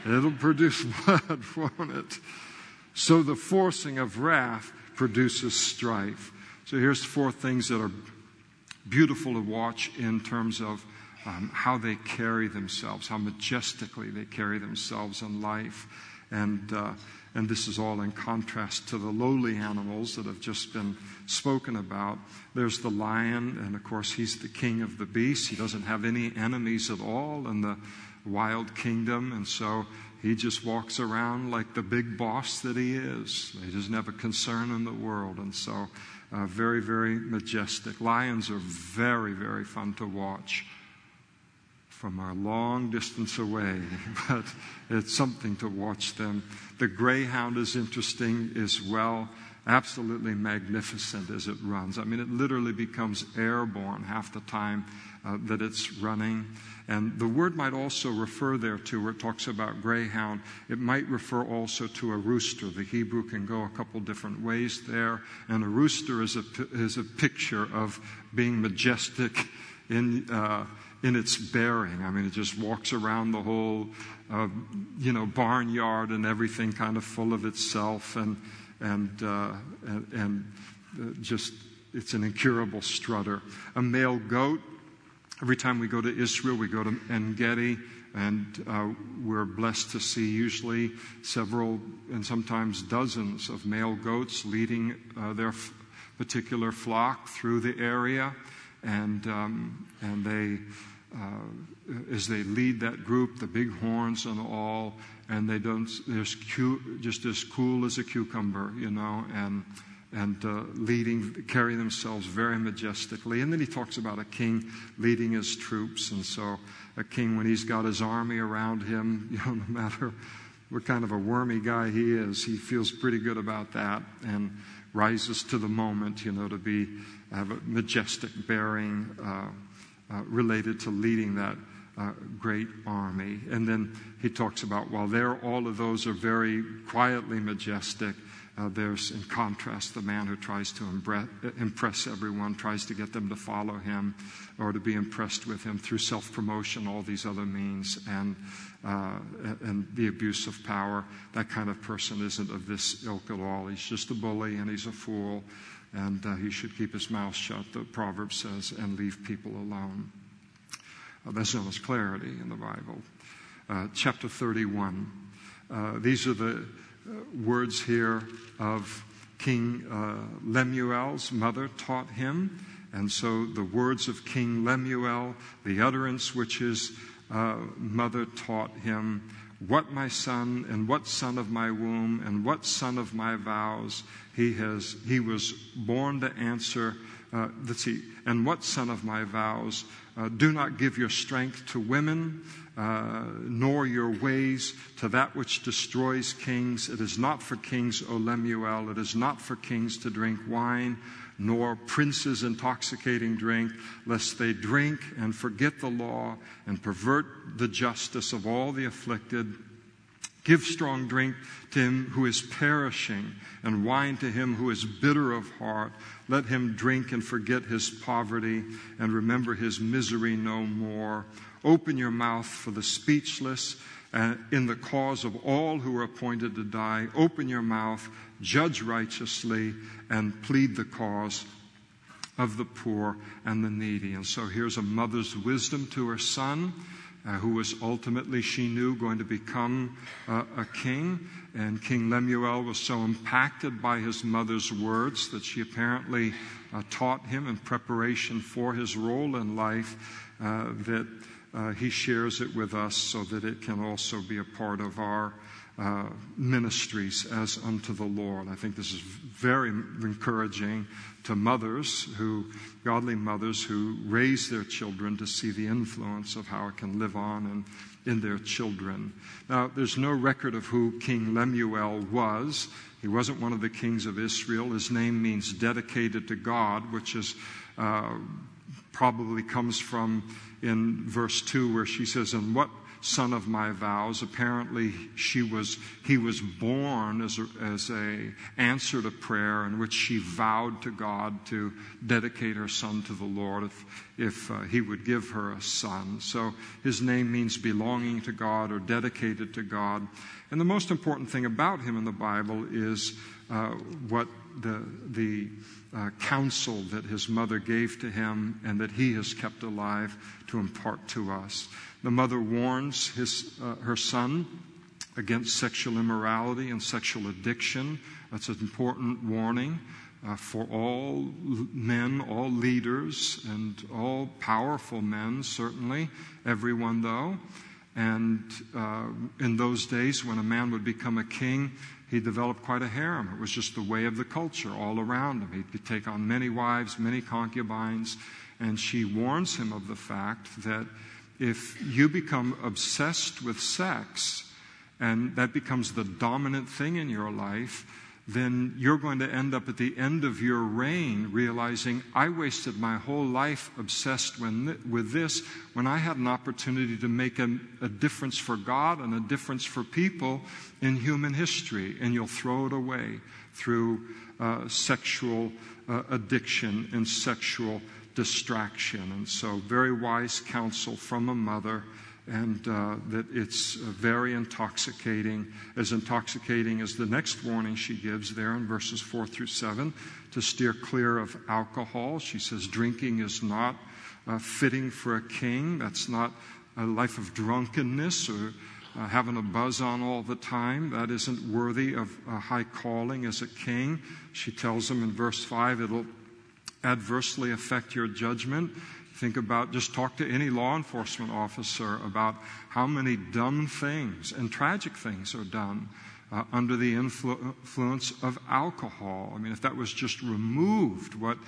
It'll produce blood, won't it? So the forcing of wrath produces strife. So here's four things that are beautiful to watch in terms of um, how they carry themselves, how majestically they carry themselves in life. And, uh, and this is all in contrast to the lowly animals that have just been spoken about. There's the lion, and of course, he's the king of the beasts. He doesn't have any enemies at all in the wild kingdom, and so he just walks around like the big boss that he is. He doesn't have a concern in the world, and so uh, very, very majestic. Lions are very, very fun to watch from a long distance away, but it's something to watch them. The greyhound is interesting as well. absolutely magnificent as it runs. I mean, it literally becomes airborne half the time uh, that it's running. And the word might also refer there to, where it talks about greyhound, it might refer also to a rooster. The Hebrew can go a couple different ways there. And a rooster is a, is a picture of being majestic in, uh, in its bearing. I mean, it just walks around the whole, uh, you know, barnyard and everything kind of full of itself and, and, uh, and, and uh, just, it's an incurable strutter. A male goat Every time we go to Israel, we go to En Gedi, and uh, we're blessed to see usually several and sometimes dozens of male goats leading uh, their f- particular flock through the area. And, um, and they, uh, as they lead that group, the big horns and all, and they don't, they're cu- just as cool as a cucumber, you know, and and uh, leading, carry themselves very majestically. And then he talks about a king leading his troops. And so, a king, when he's got his army around him, you know, no matter what kind of a wormy guy he is, he feels pretty good about that and rises to the moment, you know, to be have a majestic bearing uh, uh, related to leading that. Uh, great army. And then he talks about while there, all of those are very quietly majestic, uh, there's, in contrast, the man who tries to impress everyone, tries to get them to follow him or to be impressed with him through self promotion, all these other means, and, uh, and the abuse of power. That kind of person isn't of this ilk at all. He's just a bully and he's a fool, and uh, he should keep his mouth shut, the proverb says, and leave people alone. That's known as clarity in the Bible. Uh, chapter 31. Uh, these are the words here of King uh, Lemuel's mother taught him. And so the words of King Lemuel, the utterance which his uh, mother taught him, what my son and what son of my womb and what son of my vows he has he was born to answer uh, let's see and what son of my vows uh, do not give your strength to women uh, nor your ways to that which destroys kings. It is not for kings, O Lemuel. It is not for kings to drink wine, nor princes intoxicating drink, lest they drink and forget the law and pervert the justice of all the afflicted. Give strong drink to him who is perishing, and wine to him who is bitter of heart. Let him drink and forget his poverty, and remember his misery no more. Open your mouth for the speechless uh, in the cause of all who are appointed to die. Open your mouth, judge righteously, and plead the cause of the poor and the needy. And so here's a mother's wisdom to her son. Uh, who was ultimately, she knew, going to become uh, a king. And King Lemuel was so impacted by his mother's words that she apparently uh, taught him in preparation for his role in life uh, that uh, he shares it with us so that it can also be a part of our uh, ministries as unto the Lord. I think this is very encouraging to mothers who, godly mothers who raise their children to see the influence of how it can live on in, in their children. Now, there's no record of who King Lemuel was. He wasn't one of the kings of Israel. His name means dedicated to God, which is uh, probably comes from in verse 2 where she says, And what son of my vows? Apparently, she was, he was born as a, as a answer to prayer in which she vowed to God to dedicate her son to the Lord if, if uh, he would give her a son. So his name means belonging to God or dedicated to God. And the most important thing about him in the Bible is uh, what the, the uh, counsel that his mother gave to him and that he has kept alive to impart to us. The mother warns his, uh, her son against sexual immorality and sexual addiction. That's an important warning uh, for all men, all leaders, and all powerful men, certainly, everyone though. And uh, in those days, when a man would become a king, he developed quite a harem. It was just the way of the culture all around him. He could take on many wives, many concubines, and she warns him of the fact that if you become obsessed with sex and that becomes the dominant thing in your life, then you're going to end up at the end of your reign realizing I wasted my whole life obsessed with this when I had an opportunity to make a, a, difference for God and a difference for people in human history, and you'll throw it away through uh, sexual uh, addiction and sexual distraction. And so, very wise counsel from a mother and uh, that it's very intoxicating, as intoxicating as the next warning she gives there in verses 4 through 7 to steer clear of alcohol. She says, Drinking is not uh, fitting for a king. That's not a life of drunkenness or uh, having a buzz on all the time. That isn't worthy of a high calling as a king. She tells him in verse 5 it'll adversely affect your judgment. Think about, just talk to any law enforcement officer about how many dumb things and tragic things are done uh, under the influ- influence of alcohol. I mean, if that was just removed, what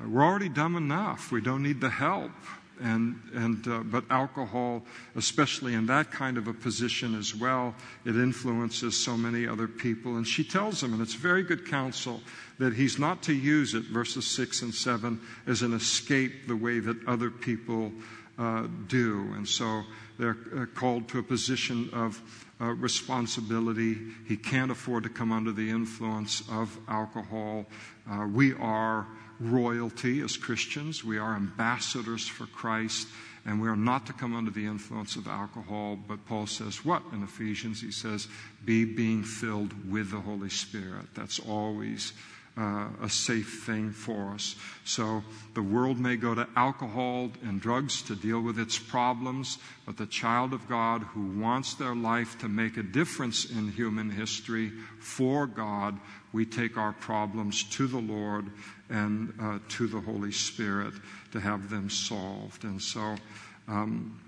we're already dumb enough. We don't need the help. And, and uh, but alcohol, especially in that kind of a position as well, it influences so many other people. And she tells him, and it's very good counsel that he's not to use it, verses 6 and 7, as an escape the way that other people uh, do. And so they're uh, called to a position of uh, responsibility. He can't afford to come under the influence of alcohol. Uh, we are royalty as Christians, we are ambassadors for Christ. And we are not to come under the influence of alcohol, but Paul says what in Ephesians? He says, be being filled with the Holy Spirit. That's always uh, a safe thing for us. So the world may go to alcohol and drugs to deal with its problems, but the child of God who wants their life to make a difference in human history for God, we take our problems to the Lord and uh, to the Holy Spirit to have them solved. And so um,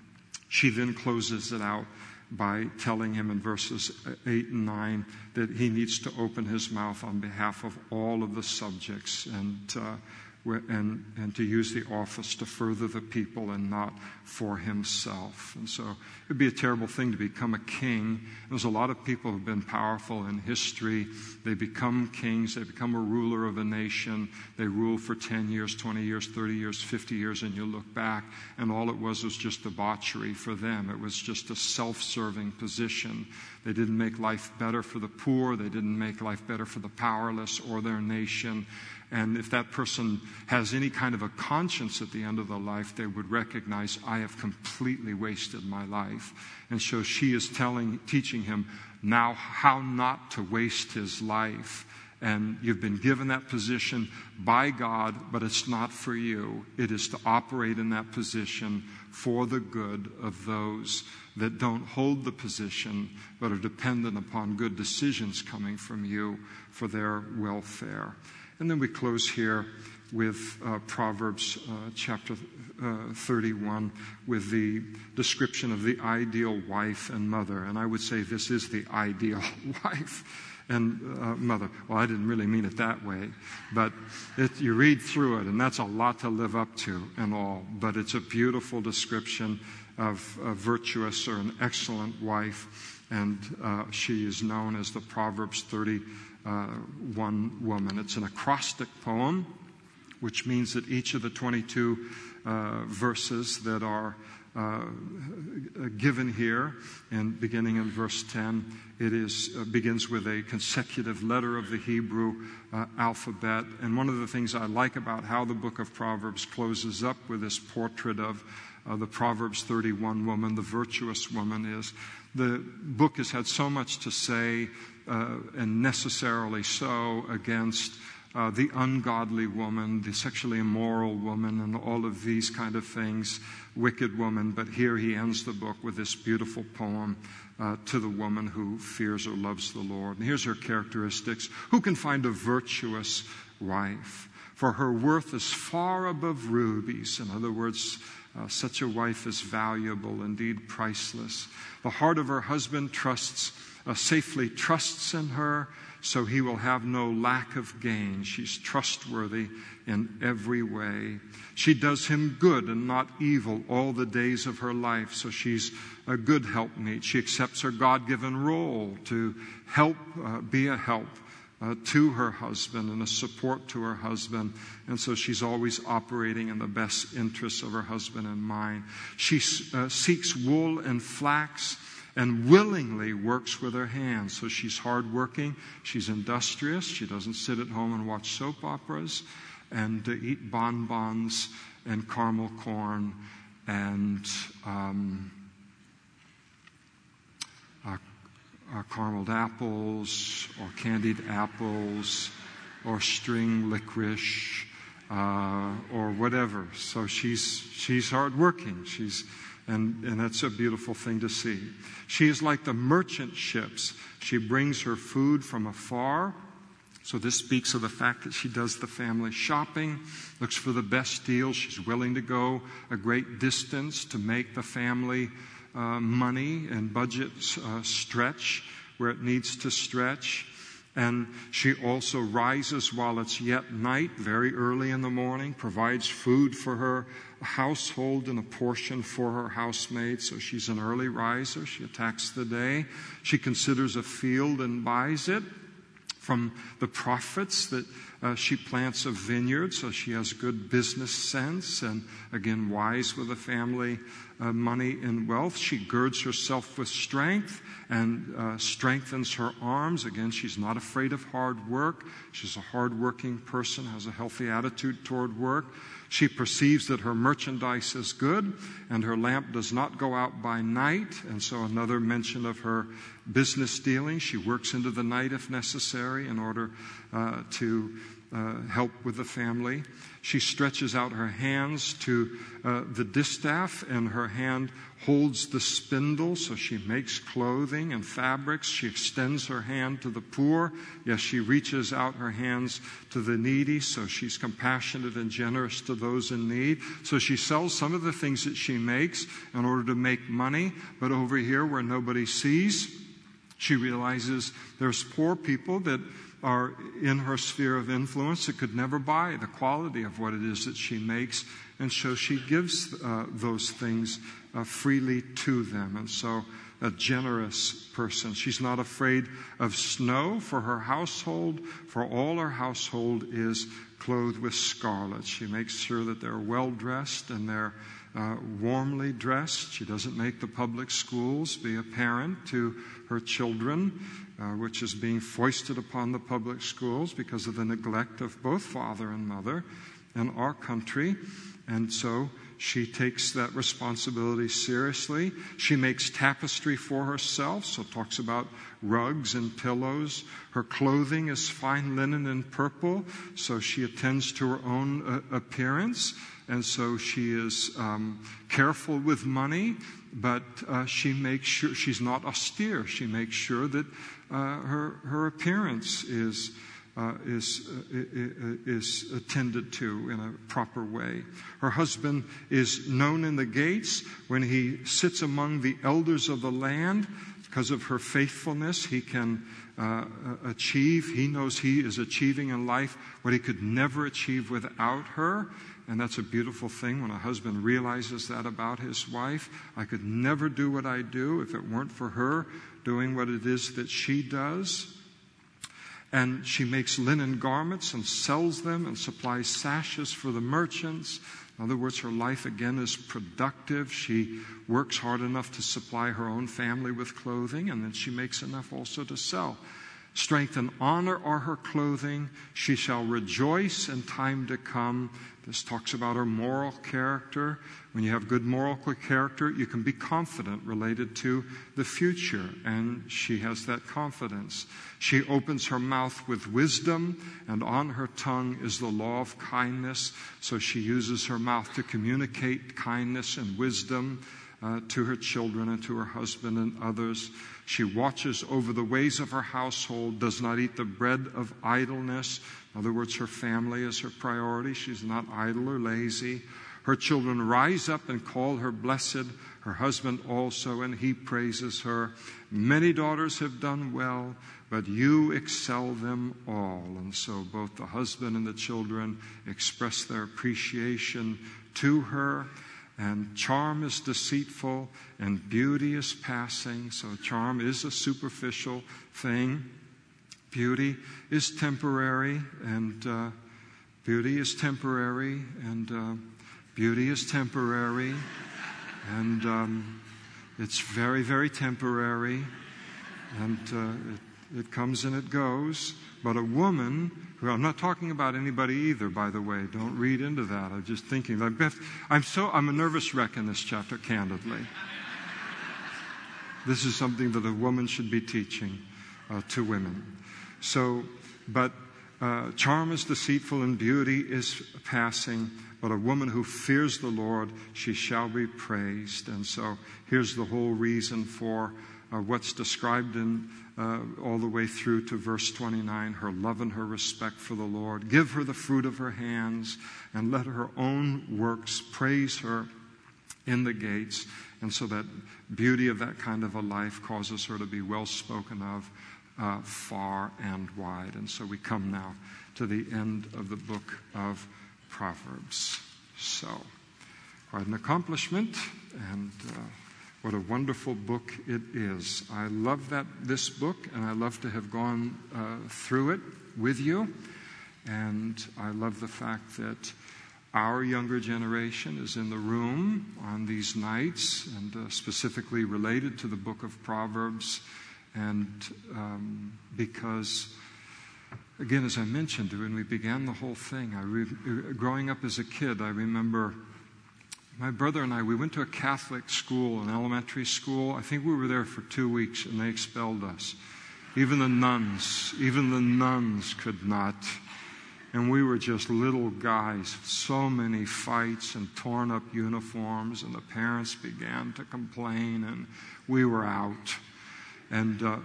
she then closes it out by telling him in verses 8 and 9 that he needs to open his mouth on behalf of all of the subjects and uh, and, and to use the office to further the people and not for himself. And so it would be a terrible thing to become a king. There's a lot of people who've been powerful in history. They become kings, they become a ruler of a nation. They rule for 10 years, 20 years, 30 years, 50 years, and you look back, and all it was was just debauchery for them. It was just a self serving position. They didn't make life better for the poor, they didn't make life better for the powerless or their nation. And if that person has any kind of a conscience at the end of the life, they would recognize, I have completely wasted my life. And so she is telling, teaching him now how not to waste his life. And you've been given that position by God, but it's not for you. It is to operate in that position for the good of those that don't hold the position, but are dependent upon good decisions coming from you for their welfare. And then we close here with uh, Proverbs uh, chapter uh, 31 with the description of the ideal wife and mother. And I would say this is the ideal wife and uh, mother. Well, I didn't really mean it that way, but it, you read through it, and that's a lot to live up to and all. But it's a beautiful description of a virtuous or an excellent wife, and uh, she is known as the Proverbs 30 uh, one woman. It's an acrostic poem, which means that each of the 22 uh, verses that are uh, given here, and beginning in verse 10, it is, uh, begins with a consecutive letter of the Hebrew uh, alphabet. And one of the things I like about how the book of Proverbs closes up with this portrait of uh, the Proverbs 31 woman, the virtuous woman, is the book has had so much to say uh, and necessarily so, against uh, the ungodly woman, the sexually immoral woman, and all of these kind of things, wicked woman. But here he ends the book with this beautiful poem uh, to the woman who fears or loves the Lord. And here's her characteristics Who can find a virtuous wife? For her worth is far above rubies. In other words, uh, such a wife is valuable, indeed priceless. The heart of her husband trusts uh, safely trusts in her, so he will have no lack of gain. She's trustworthy in every way. She does him good and not evil all the days of her life, so she's a good helpmeet. She accepts her God given role to help, uh, be a help uh, to her husband and a support to her husband. And so she's always operating in the best interests of her husband and mine. She uh, seeks wool and flax and willingly works with her hands. So she's hardworking, she's industrious, she doesn't sit at home and watch soap operas and uh, eat bonbons and caramel corn and um, uh, uh, carameled apples or candied apples or string licorice uh, or whatever. So she's she's hardworking. She's and, and that's a beautiful thing to see. She is like the merchant ships. She brings her food from afar. So this speaks of the fact that she does the family shopping, looks for the best deals. She's willing to go a great distance to make the family uh, money and budget uh, stretch where it needs to stretch. And she also rises while it's yet night, very early in the morning, provides food for her household and a portion for her housemates. So she's an early riser. She attacks the day. She considers a field and buys it from the profits that uh, she plants a vineyard, so she has good business sense and, again, wise with the family uh, money and wealth. She girds herself with strength and uh, strengthens her arms. Again, she's not afraid of hard work. She's a hardworking person, has a healthy attitude toward work. She perceives that her merchandise is good and her lamp does not go out by night. And so, another mention of her business dealing. She works into the night if necessary in order uh, to uh, help with the family. She stretches out her hands to uh, the distaff, and her hand holds the spindle, so she makes clothing and fabrics. She extends her hand to the poor. Yes, she reaches out her hands to the needy, so she's compassionate and generous to those in need. So she sells some of the things that she makes in order to make money, but over here where nobody sees, she realizes there's poor people that are in her sphere of influence that could never buy the quality of what it is that she makes. And so she gives uh, those things uh, freely to them. And so, a generous person. She's not afraid of snow for her household, for all her household is clothed with scarlet. She makes sure that they're well dressed and they're uh, warmly dressed. She doesn't make the public schools be a parent to her children, uh, which is being foisted upon the public schools because of the neglect of both father and mother in our country. And so she takes that responsibility seriously. She makes tapestry for herself, so talks about rugs and pillows. Her clothing is fine linen and purple, so she attends to her own uh, appearance. And so she is um, careful with money, but uh, she makes sure she's not austere. She makes sure that uh, her, her appearance is, uh, is, uh, is attended to in a proper way. Her husband is known in the gates when he sits among the elders of the land. Because of her faithfulness, he can uh, achieve. He knows he is achieving in life what he could never achieve without her. And that's a beautiful thing when a husband realizes that about his wife. I could never do what I do if it weren't for her doing what it is that she does. And she makes linen garments and sells them and supplies sashes for the merchants. In other words, her life again is productive. She works hard enough to supply her own family with clothing, and then she makes enough also to sell. Strength and honor are her clothing. She shall rejoice in time to come. This talks about her moral character. When you have good moral character, you can be confident related to the future, and she has that confidence. She opens her mouth with wisdom, and on her tongue is the law of kindness. So she uses her mouth to communicate kindness and wisdom uh, to her children and to her husband and others. She watches over the ways of her household, does not eat the bread of idleness. In other words, her family is her priority. She's not idle or lazy. Her children rise up and call her blessed, her husband also, and he praises her. Many daughters have done well, but you excel them all. And so both the husband and the children express their appreciation to her. And charm is deceitful and beauty is passing. So charm is a superficial thing. Beauty is temporary, and uh, beauty is temporary, and uh, beauty is temporary, and um, it's very, very temporary, and uh, it, it comes and it goes. But a woman, who I'm not talking about anybody either, by the way. Don't read into that. I'm just thinking. I'm so I'm a nervous wreck in this chapter, candidly. This is something that a woman should be teaching uh, to women. So, but uh, charm is deceitful and beauty is passing, but a woman who fears the Lord, she shall be praised. And so here's the whole reason for uh, what's described in uh, all the way through to verse 29 her love and her respect for the Lord. Give her the fruit of her hands and let her own works praise her in the gates. And so that beauty of that kind of a life causes her to be well spoken of uh, far and wide. And so we come now to the end of the book of Proverbs. So, quite an accomplishment, and uh, what a wonderful book it is. I love that this book, and I love to have gone uh, through it with you. And I love the fact that our younger generation is in the room on these nights, and uh, specifically related to the book of Proverbs. And um, because, again, as I mentioned when we began the whole thing, I re- growing up as a kid, I remember my brother and I, we went to a Catholic school, an elementary school. I think we were there for two weeks and they expelled us. Even the nuns, even the nuns could not. And we were just little guys, so many fights and torn up uniforms, and the parents began to complain, and we were out. And, uh,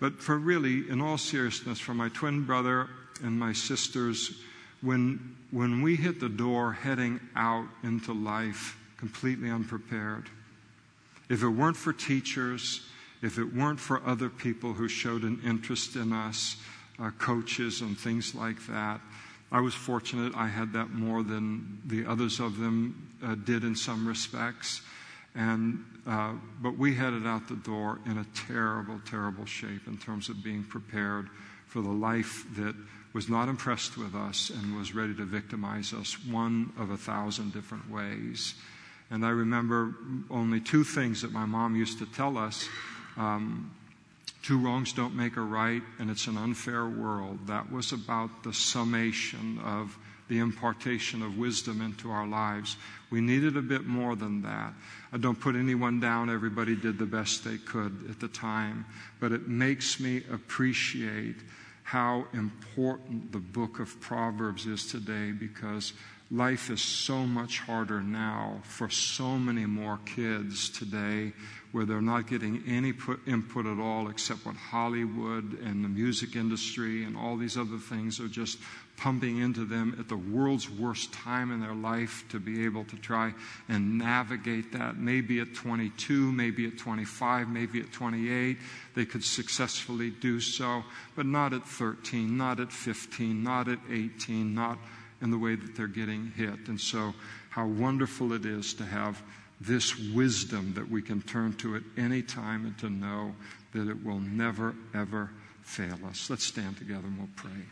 but for really, in all seriousness, for my twin brother and my sisters, when, when we hit the door heading out into life completely unprepared, if it weren't for teachers, if it weren't for other people who showed an interest in us, uh, coaches and things like that, I was fortunate. I had that more than the others of them uh, did in some respects. And, uh, but we headed out the door in a terrible, terrible shape in terms of being prepared for the life that was not impressed with us and was ready to victimize us one of a thousand different ways. And I remember only two things that my mom used to tell us. Um, two wrongs don't make a right, and it's an unfair world. That was about the summation of the impartation of wisdom into our lives. We needed a bit more than that. I don't put anyone down. Everybody did the best they could at the time. But it makes me appreciate how important the book of Proverbs is today because life is so much harder now for so many more kids today where they're not getting any put, input at all except what Hollywood and the music industry and all these other things are just pumping into them at the world's worst time in their life to be able to try and navigate that. Maybe at 22, maybe at 25, maybe at 28, they could successfully do so, but not at 13, not at 15, not at 18, not in the way that they're getting hit. And so, how wonderful it is to have this wisdom that we can turn to at any time and to know that it will never, ever fail us. Let's stand together and we'll pray.